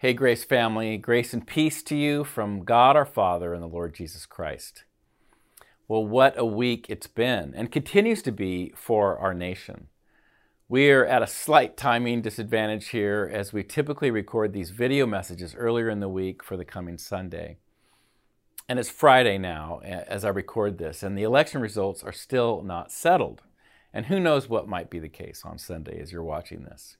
Hey, Grace family, grace and peace to you from God our Father and the Lord Jesus Christ. Well, what a week it's been and continues to be for our nation. We're at a slight timing disadvantage here as we typically record these video messages earlier in the week for the coming Sunday. And it's Friday now as I record this, and the election results are still not settled. And who knows what might be the case on Sunday as you're watching this.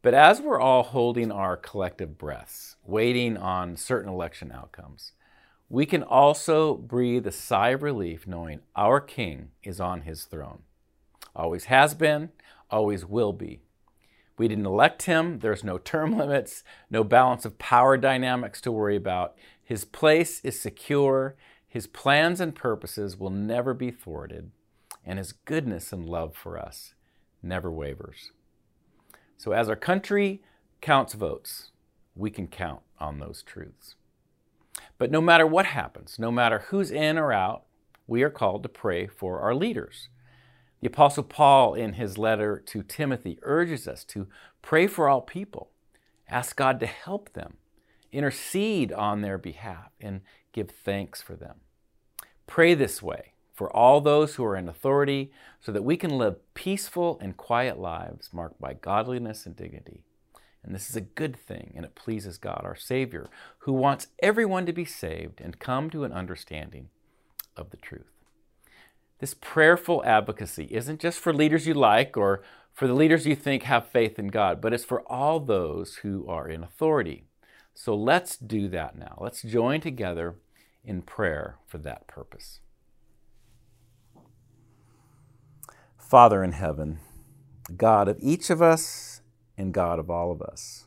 But as we're all holding our collective breaths, waiting on certain election outcomes, we can also breathe a sigh of relief knowing our King is on his throne. Always has been, always will be. We didn't elect him, there's no term limits, no balance of power dynamics to worry about. His place is secure, his plans and purposes will never be thwarted, and his goodness and love for us never wavers. So, as our country counts votes, we can count on those truths. But no matter what happens, no matter who's in or out, we are called to pray for our leaders. The Apostle Paul, in his letter to Timothy, urges us to pray for all people, ask God to help them, intercede on their behalf, and give thanks for them. Pray this way for all those who are in authority so that we can live peaceful and quiet lives marked by godliness and dignity. And this is a good thing, and it pleases God, our Savior, who wants everyone to be saved and come to an understanding of the truth. This prayerful advocacy isn't just for leaders you like or for the leaders you think have faith in God, but it's for all those who are in authority. So let's do that now. Let's join together in prayer for that purpose. Father in heaven, God of each of us and God of all of us,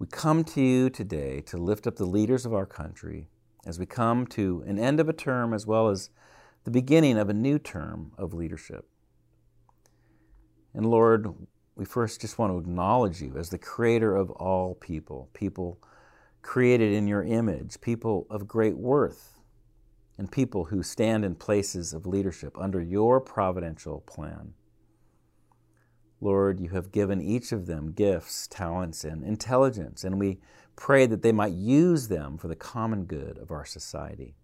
we come to you today to lift up the leaders of our country as we come to an end of a term as well as the beginning of a new term of leadership. And Lord, we first just want to acknowledge you as the creator of all people, people created in your image, people of great worth and people who stand in places of leadership under your providential plan. Lord, you have given each of them gifts, talents, and intelligence, and we pray that they might use them for the common good of our society.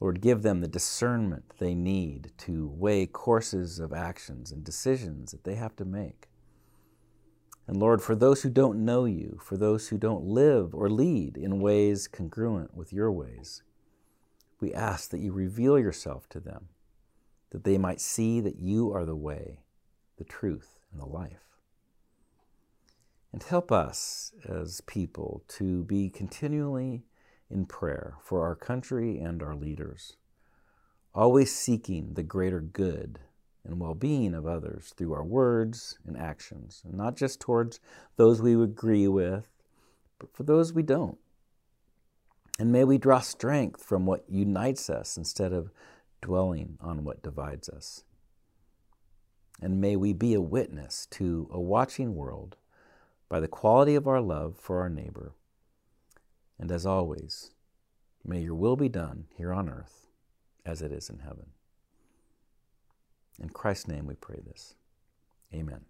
Lord, give them the discernment they need to weigh courses of actions and decisions that they have to make. And Lord, for those who don't know you, for those who don't live or lead in ways congruent with your ways, we ask that you reveal yourself to them, that they might see that you are the way, the truth, and the life. And help us as people to be continually in prayer for our country and our leaders, always seeking the greater good and well being of others through our words and actions, and not just towards those we agree with, but for those we don't. And may we draw strength from what unites us instead of dwelling on what divides us. And may we be a witness to a watching world by the quality of our love for our neighbor. And as always, may your will be done here on earth as it is in heaven. In Christ's name we pray this. Amen.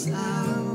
slow.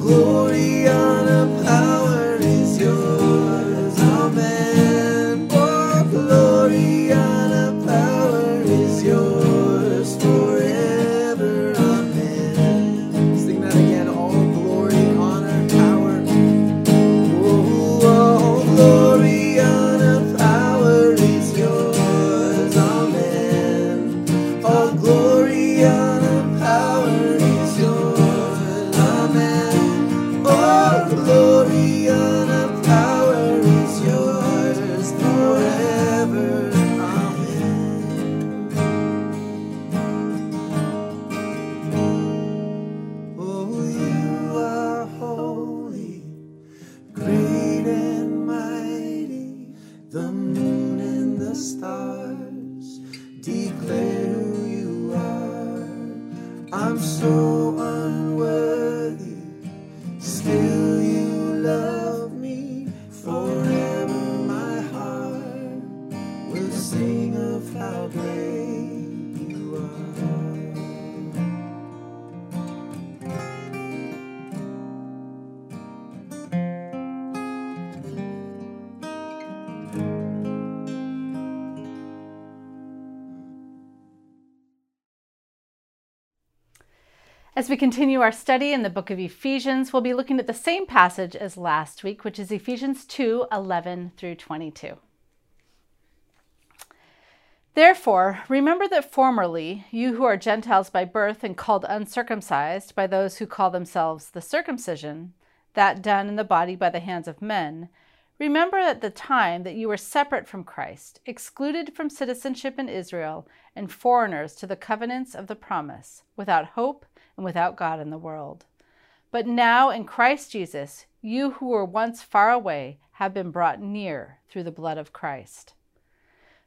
glory. sing of how great you As we continue our study in the book of Ephesians, we'll be looking at the same passage as last week, which is Ephesians 2 11 through 22. Therefore, remember that formerly, you who are Gentiles by birth and called uncircumcised by those who call themselves the circumcision, that done in the body by the hands of men, remember at the time that you were separate from Christ, excluded from citizenship in Israel, and foreigners to the covenants of the promise, without hope and without God in the world. But now in Christ Jesus, you who were once far away have been brought near through the blood of Christ.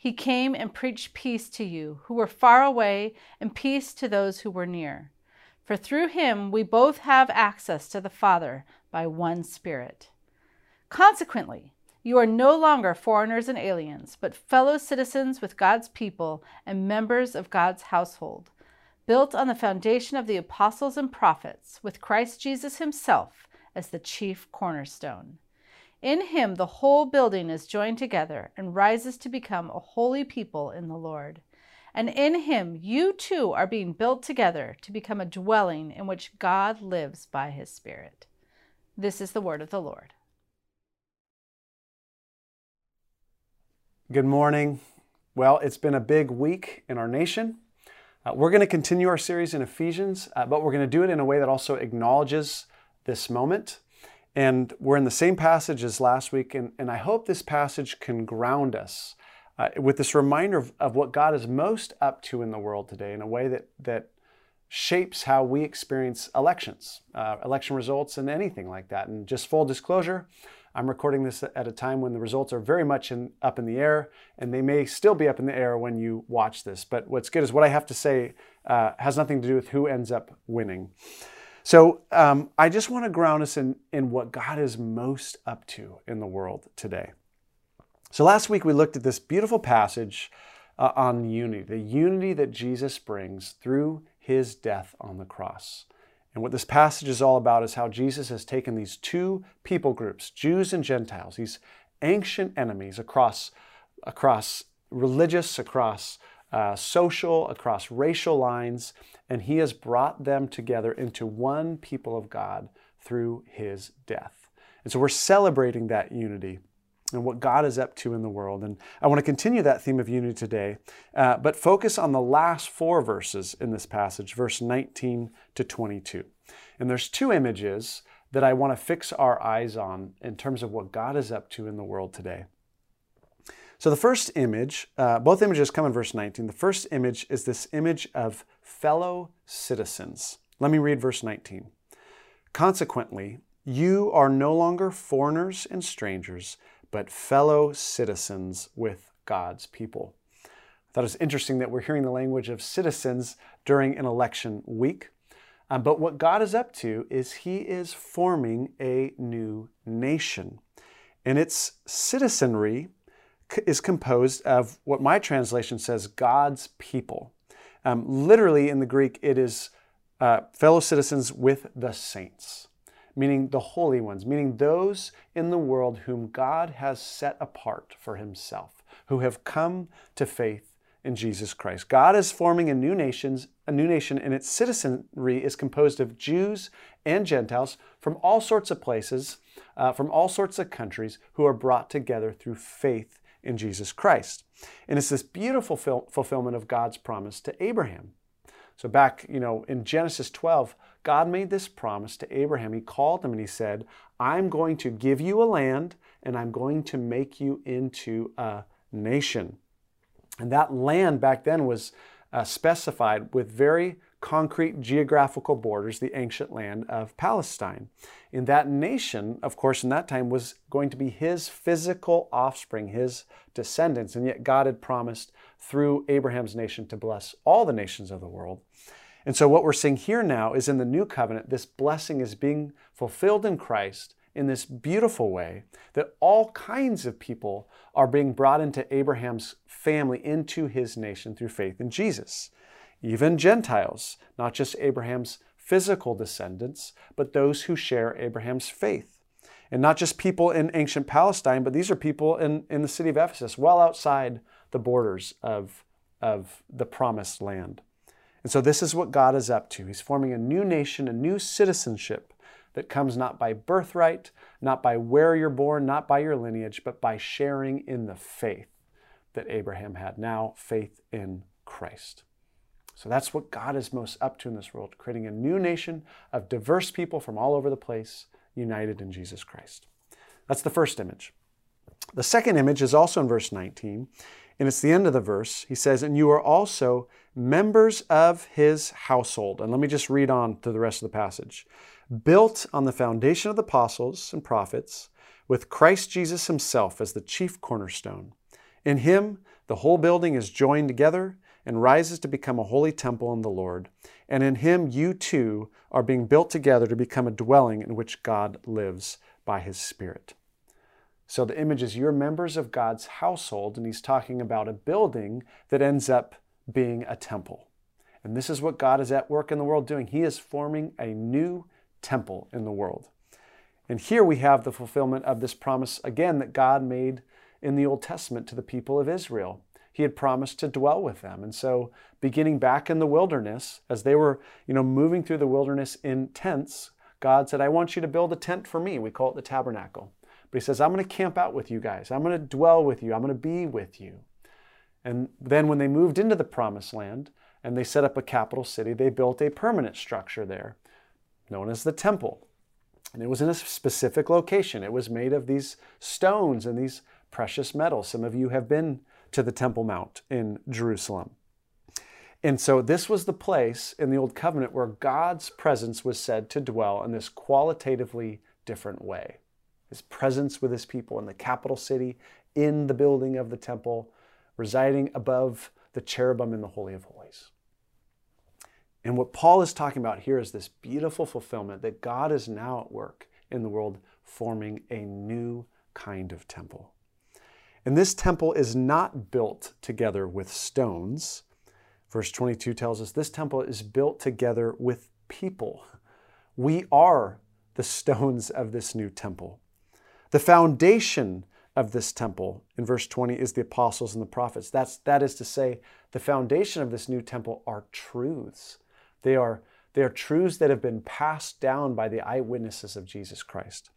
He came and preached peace to you who were far away, and peace to those who were near. For through him we both have access to the Father by one Spirit. Consequently, you are no longer foreigners and aliens, but fellow citizens with God's people and members of God's household built on the foundation of the apostles and prophets, with Christ Jesus himself as the chief cornerstone. In him, the whole building is joined together and rises to become a holy people in the Lord. And in him, you too are being built together to become a dwelling in which God lives by his Spirit. This is the word of the Lord. Good morning. Well, it's been a big week in our nation. Uh, we're going to continue our series in Ephesians, uh, but we're going to do it in a way that also acknowledges this moment. And we're in the same passage as last week, and, and I hope this passage can ground us uh, with this reminder of, of what God is most up to in the world today in a way that, that shapes how we experience elections, uh, election results, and anything like that. And just full disclosure, I'm recording this at a time when the results are very much in, up in the air, and they may still be up in the air when you watch this. But what's good is what I have to say uh, has nothing to do with who ends up winning. So um, I just want to ground us in, in what God is most up to in the world today. So last week we looked at this beautiful passage uh, on unity, the unity that Jesus brings through his death on the cross. And what this passage is all about is how Jesus has taken these two people groups, Jews and Gentiles, these ancient enemies across, across religious, across uh, social, across racial lines, and he has brought them together into one people of God through his death. And so we're celebrating that unity and what God is up to in the world. And I want to continue that theme of unity today, uh, but focus on the last four verses in this passage, verse 19 to 22. And there's two images that I want to fix our eyes on in terms of what God is up to in the world today. So the first image, uh, both images come in verse 19. The first image is this image of fellow citizens. Let me read verse 19. Consequently, you are no longer foreigners and strangers but fellow citizens with God's people. I thought it was interesting that we're hearing the language of citizens during an election week. Um, but what God is up to is He is forming a new nation. And its citizenry is composed of what my translation says God's people. Um, literally in the Greek, it is uh, fellow citizens with the saints meaning the holy ones, meaning those in the world whom God has set apart for himself, who have come to faith in Jesus Christ. God is forming a new nations, a new nation, and its citizenry is composed of Jews and Gentiles from all sorts of places, uh, from all sorts of countries, who are brought together through faith in Jesus Christ. And it's this beautiful fulfillment of God's promise to Abraham. So back, you know, in Genesis 12, God made this promise to Abraham. He called him and he said, I'm going to give you a land and I'm going to make you into a nation. And that land back then was uh, specified with very concrete geographical borders, the ancient land of Palestine. In that nation, of course, in that time was going to be his physical offspring, his descendants. And yet God had promised through Abraham's nation to bless all the nations of the world. And so, what we're seeing here now is in the new covenant, this blessing is being fulfilled in Christ in this beautiful way that all kinds of people are being brought into Abraham's family, into his nation through faith in Jesus. Even Gentiles, not just Abraham's physical descendants, but those who share Abraham's faith. And not just people in ancient Palestine, but these are people in, in the city of Ephesus, well outside the borders of, of the promised land. And so this is what God is up to. He's forming a new nation, a new citizenship that comes not by birthright, not by where you're born, not by your lineage, but by sharing in the faith that Abraham had. Now, faith in Christ. So that's what God is most up to in this world, creating a new nation of diverse people from all over the place, united in Jesus Christ. That's the first image. The second image is also in verse 19, and it's the end of the verse. He says, And you are also members of his household. And let me just read on to the rest of the passage. Built on the foundation of the apostles and prophets, with Christ Jesus himself as the chief cornerstone. In him, the whole building is joined together and rises to become a holy temple in the Lord. And in him you too are being built together to become a dwelling in which God lives by his Spirit. So the image is you're members of God's household, and he's talking about a building that ends up being a temple. And this is what God is at work in the world doing. He is forming a new temple in the world. And here we have the fulfillment of this promise again that God made in the Old Testament to the people of Israel he had promised to dwell with them. And so, beginning back in the wilderness, as they were, you know, moving through the wilderness in tents, God said, I want you to build a tent for me. We call it the tabernacle. But he says, I'm going to camp out with you guys. I'm going to dwell with you. I'm going to be with you. And then when they moved into the promised land and they set up a capital city, they built a permanent structure there known as the temple. And it was in a specific location. It was made of these stones and these precious metals. Some of you have been to the Temple Mount in Jerusalem. And so this was the place in the Old Covenant where God's presence was said to dwell in this qualitatively different way. His presence with his people in the capital city, in the building of the temple, residing above the cherubim in the Holy of Holies. And what Paul is talking about here is this beautiful fulfillment that God is now at work in the world forming a new kind of temple. And this temple is not built together with stones. Verse 22 tells us this temple is built together with people. We are the stones of this new temple. The foundation of this temple in verse 20 is the apostles and the prophets. That's, that is to say, the foundation of this new temple are truths. They are, they are truths that have been passed down by the eyewitnesses of Jesus Christ.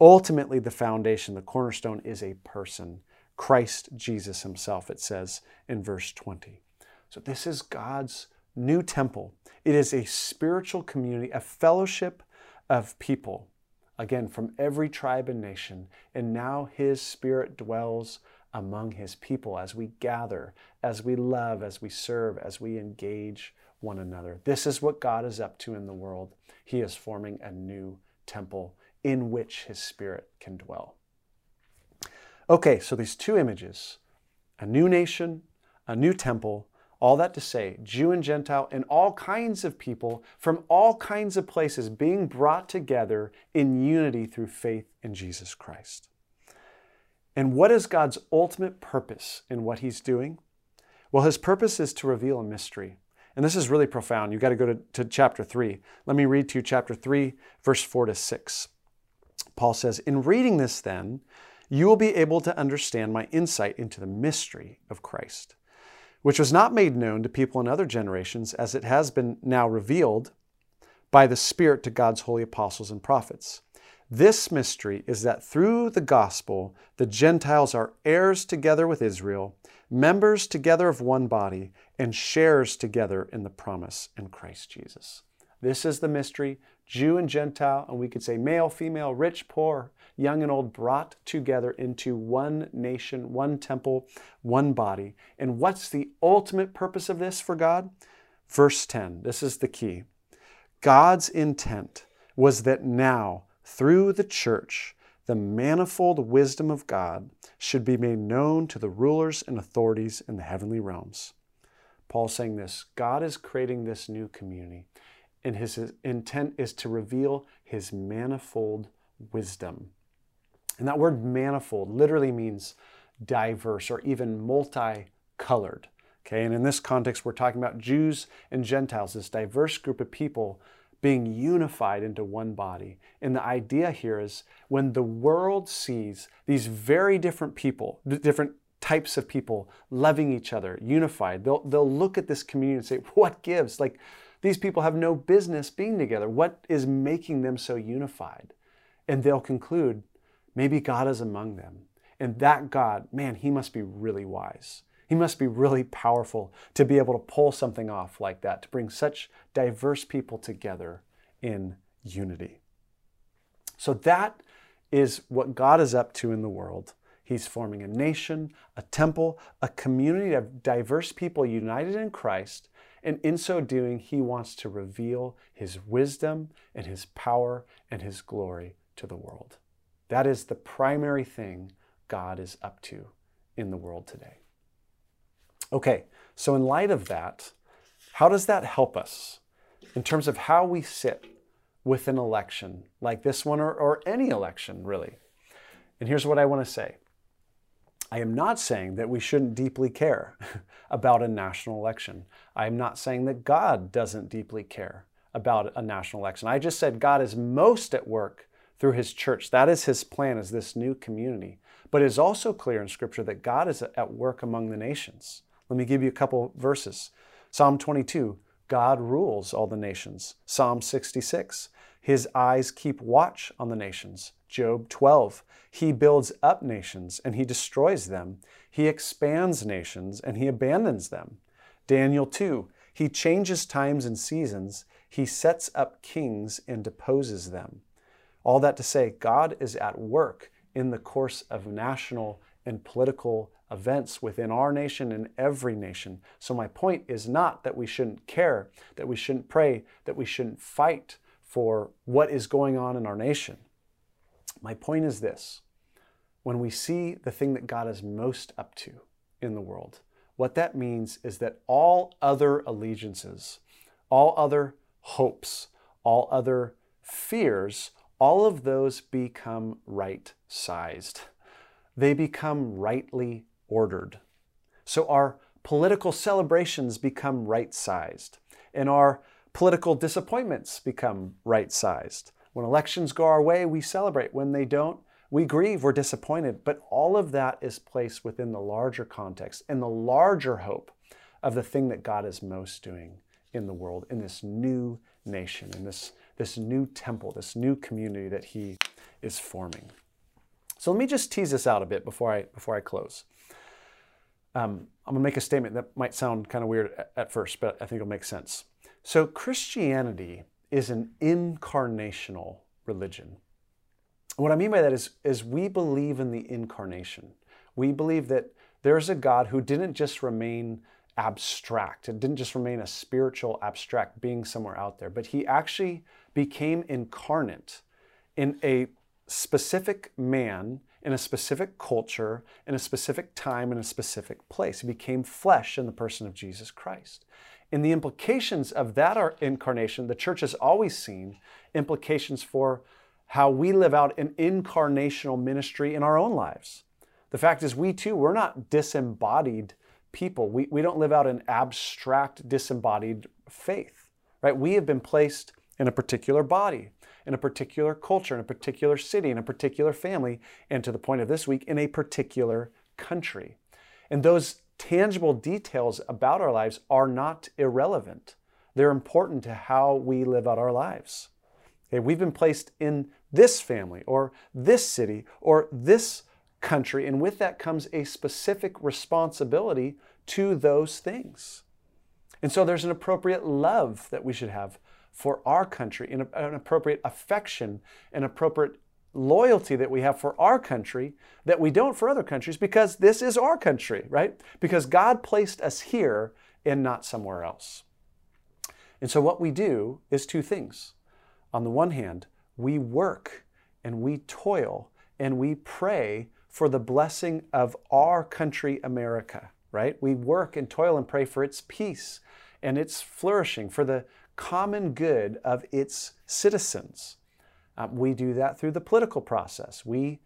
Ultimately, the foundation, the cornerstone, is a person. Christ Jesus himself, it says in verse 20. So, this is God's new temple. It is a spiritual community, a fellowship of people, again, from every tribe and nation. And now his spirit dwells among his people as we gather, as we love, as we serve, as we engage one another. This is what God is up to in the world. He is forming a new temple in which his spirit can dwell. Okay, so these two images a new nation, a new temple, all that to say, Jew and Gentile, and all kinds of people from all kinds of places being brought together in unity through faith in Jesus Christ. And what is God's ultimate purpose in what He's doing? Well, His purpose is to reveal a mystery. And this is really profound. You've got to go to, to chapter 3. Let me read to you chapter 3, verse 4 to 6. Paul says, In reading this, then, you will be able to understand my insight into the mystery of Christ, which was not made known to people in other generations as it has been now revealed by the Spirit to God's holy apostles and prophets. This mystery is that through the gospel, the Gentiles are heirs together with Israel, members together of one body, and sharers together in the promise in Christ Jesus. This is the mystery, Jew and Gentile, and we could say male, female, rich, poor, young and old, brought together into one nation, one temple, one body. And what's the ultimate purpose of this for God? Verse 10, this is the key. God's intent was that now, through the church, the manifold wisdom of God should be made known to the rulers and authorities in the heavenly realms. Paul's saying this God is creating this new community, and his intent is to reveal his manifold wisdom. And that word manifold literally means diverse or even multicolored. Okay, and in this context, we're talking about Jews and Gentiles, this diverse group of people being unified into one body. And the idea here is when the world sees these very different people, different types of people loving each other, unified, they'll, they'll look at this community and say, What gives? Like, these people have no business being together. What is making them so unified? And they'll conclude, maybe God is among them. And that God, man, he must be really wise. He must be really powerful to be able to pull something off like that, to bring such diverse people together in unity. So that is what God is up to in the world. He's forming a nation, a temple, a community of diverse people united in Christ. And in so doing, he wants to reveal his wisdom and his power and his glory to the world. That is the primary thing God is up to in the world today. Okay, so in light of that, how does that help us in terms of how we sit with an election like this one or, or any election, really? And here's what I want to say I am not saying that we shouldn't deeply care about a national election. I am not saying that God doesn't deeply care about a national election. I just said God is most at work through his church. That is his plan, as this new community. But it is also clear in Scripture that God is at work among the nations. Let me give you a couple verses. Psalm 22, God rules all the nations. Psalm 66, his eyes keep watch on the nations. Job 12, he builds up nations and he destroys them. He expands nations and he abandons them. Daniel 2, he changes times and seasons. He sets up kings and deposes them. All that to say, God is at work in the course of national and political events within our nation and every nation. So, my point is not that we shouldn't care, that we shouldn't pray, that we shouldn't fight for what is going on in our nation. My point is this when we see the thing that God is most up to in the world, what that means is that all other allegiances, all other hopes, all other fears, all of those become right sized. They become rightly ordered. So our political celebrations become right sized, and our political disappointments become right sized. When elections go our way, we celebrate. When they don't, we grieve, we're disappointed. But all of that is placed within the larger context and the larger hope of the thing that God is most doing in the world, in this new nation, in this, this new temple, this new community that He is forming. So let me just tease this out a bit before I, before I close. Um, I'm going to make a statement that might sound kind of weird at, at first, but I think it'll make sense. So, Christianity is an incarnational religion. What I mean by that is, is we believe in the incarnation. We believe that there's a God who didn't just remain abstract, it didn't just remain a spiritual, abstract being somewhere out there, but he actually became incarnate in a specific man, in a specific culture, in a specific time, in a specific place. He became flesh in the person of Jesus Christ. In the implications of that incarnation, the church has always seen implications for how we live out an incarnational ministry in our own lives. The fact is, we too, we're not disembodied people. We, we don't live out an abstract, disembodied faith, right? We have been placed in a particular body, in a particular culture, in a particular city, in a particular family, and to the point of this week, in a particular country. And those tangible details about our lives are not irrelevant. They're important to how we live out our lives. Okay, we've been placed in this family or this city or this country, and with that comes a specific responsibility to those things. And so there's an appropriate love that we should have for our country, an appropriate affection, an appropriate loyalty that we have for our country that we don't for other countries because this is our country, right? Because God placed us here and not somewhere else. And so what we do is two things. On the one hand, we work and we toil and we pray for the blessing of our country, America. right? We work and toil and pray for its peace and its flourishing, for the common good of its citizens. Uh, we do that through the political process. We,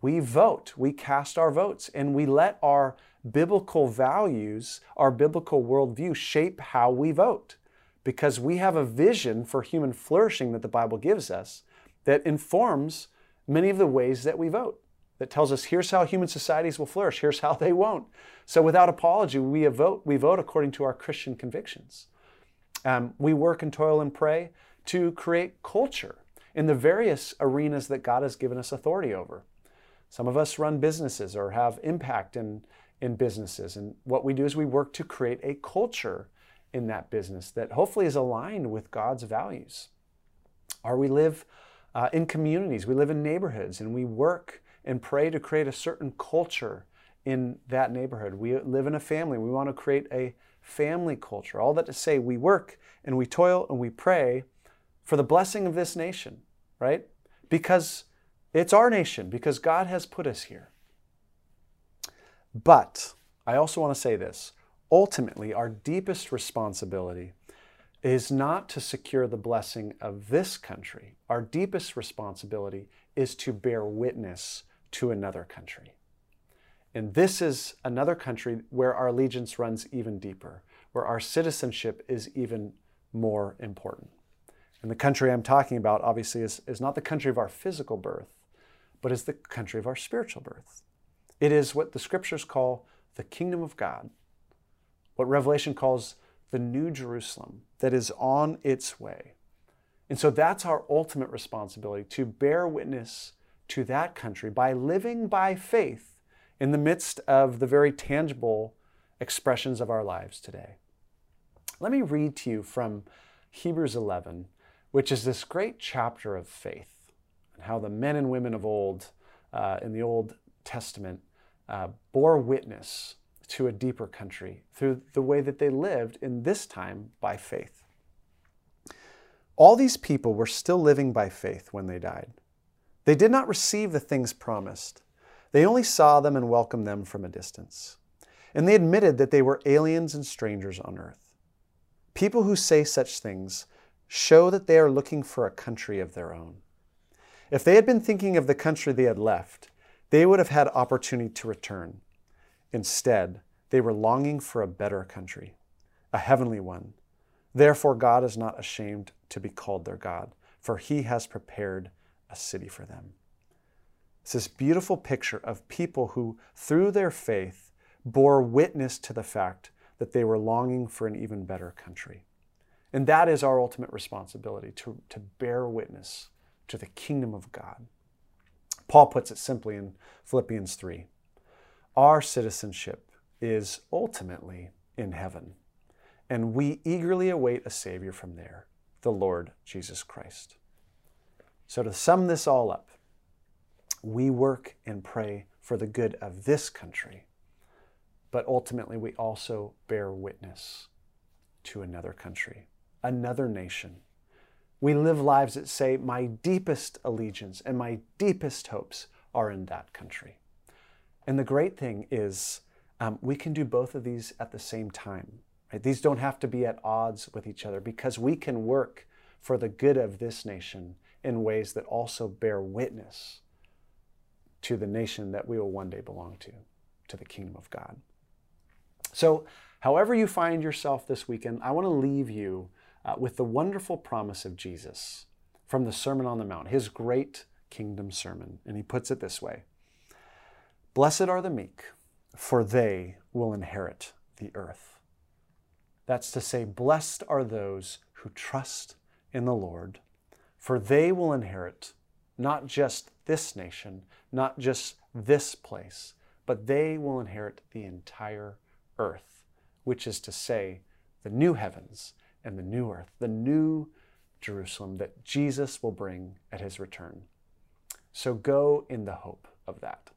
we vote, we cast our votes, and we let our biblical values, our biblical worldview shape how we vote because we have a vision for human flourishing that the Bible gives us that informs many of the ways that we vote that tells us here's how human societies will flourish, here's how they won't. So without apology, we vote, we vote according to our Christian convictions. Um, we work and toil and pray to create culture in the various arenas that God has given us authority over. Some of us run businesses or have impact in, in businesses. And what we do is we work to create a culture in that business that hopefully is aligned with God's values. Or we live uh, in communities, we live in neighborhoods, and we work and pray to create a certain culture in that neighborhood. We live in a family. We want to create a family culture. All that to say, we work and we toil and we pray for the blessing of this nation, right? Because it's our nation, because God has put us here. But I also want to say this ultimately, our deepest responsibility is not to secure the blessing of this country. Our deepest responsibility is to bear witness to another country. And this is another country where our allegiance runs even deeper, where our citizenship is even more important. And the country I'm talking about, obviously, is, is not the country of our physical birth, but is the country of our spiritual birth. It is what the scriptures call the kingdom of God, what Revelation calls the New Jerusalem that is on its way. And so that's our ultimate responsibility to bear witness to that country by living by faith in the midst of the very tangible expressions of our lives today. Let me read to you from Hebrews 11, which is this great chapter of faith and how the men and women of old uh, in the Old Testament uh, bore witness to a deeper country through the way that they lived in this time by faith. All these people were still living by faith when they died. They did not receive the things promised. They only saw them and welcomed them from a distance. And they admitted that they were aliens and strangers on earth. People who say such things show that they are looking for a country of their own. If they had been thinking of the country they had left, they would have had opportunity to return. Instead, they were longing for a better country, a heavenly one. Therefore, God is not ashamed to be called their God, for he has prepared a city for them. It's this beautiful picture of people who, through their faith, bore witness to the fact that they were longing for an even better country. And that is our ultimate responsibility to, to bear witness to the kingdom of God. Paul puts it simply in Philippians 3 Our citizenship is ultimately in heaven, and we eagerly await a Savior from there, the Lord Jesus Christ. So, to sum this all up, we work and pray for the good of this country, but ultimately we also bear witness to another country, another nation. We live lives that say, My deepest allegiance and my deepest hopes are in that country. And the great thing is, um, we can do both of these at the same time. Right? These don't have to be at odds with each other because we can work for the good of this nation in ways that also bear witness to the nation that we will one day belong to, to the kingdom of God. So, however you find yourself this weekend, I want to leave you uh, with the wonderful promise of Jesus from the Sermon on the Mount, his great kingdom sermon. And he puts it this way Blessed are the meek, for they will inherit the earth. That's to say, blessed are those who trust in the Lord for they will inherit not just this nation, not just this place, but they will inherit the entire earth, which is to say, the new heavens and the new earth, the new Jerusalem that Jesus will bring at his return. So go in the hope of that.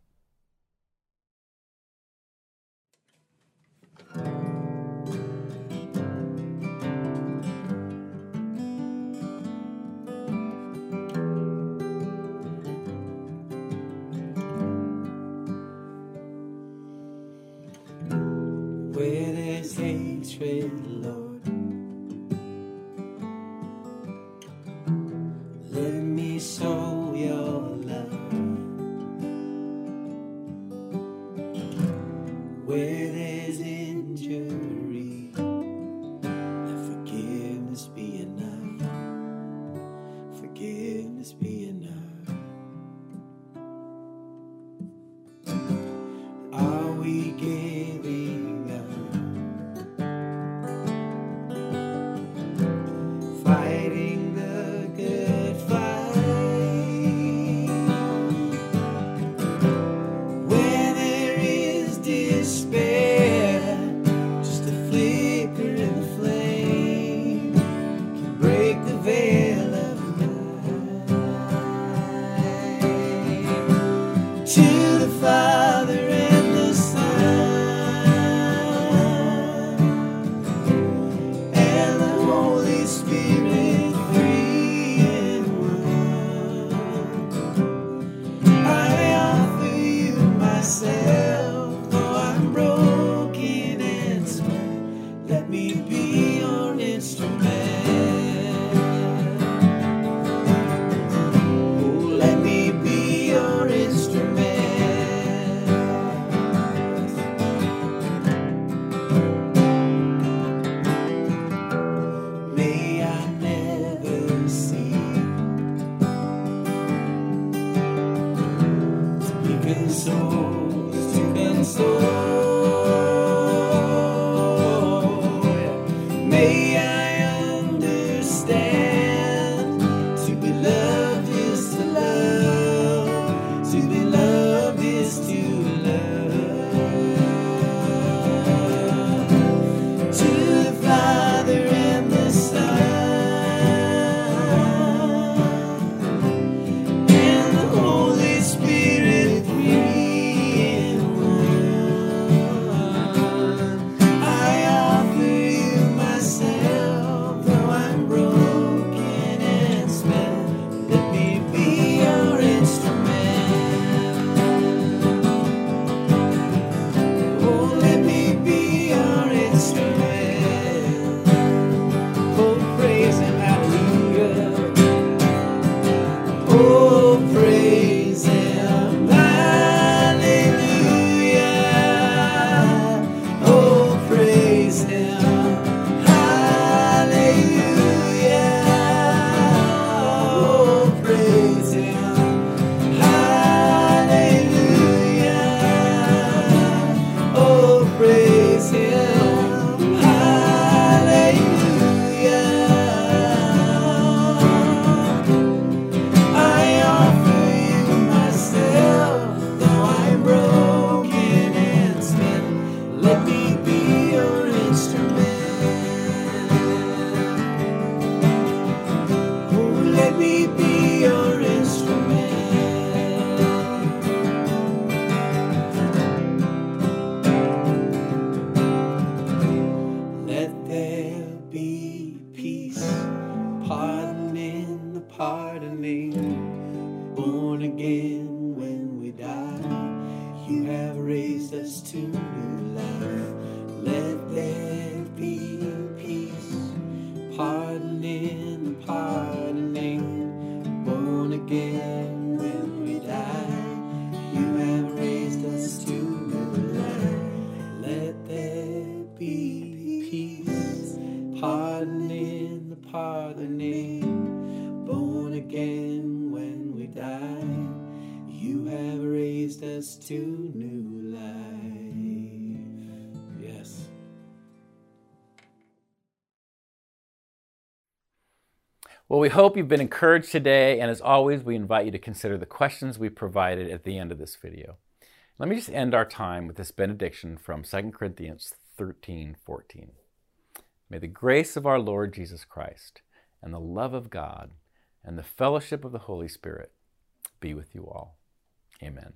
die. You have raised us to new life. Yes. Well, we hope you've been encouraged today, and as always, we invite you to consider the questions we provided at the end of this video. Let me just end our time with this benediction from 2 Corinthians 13 14. May the grace of our Lord Jesus Christ, and the love of God, and the fellowship of the Holy Spirit be with you all. Amen.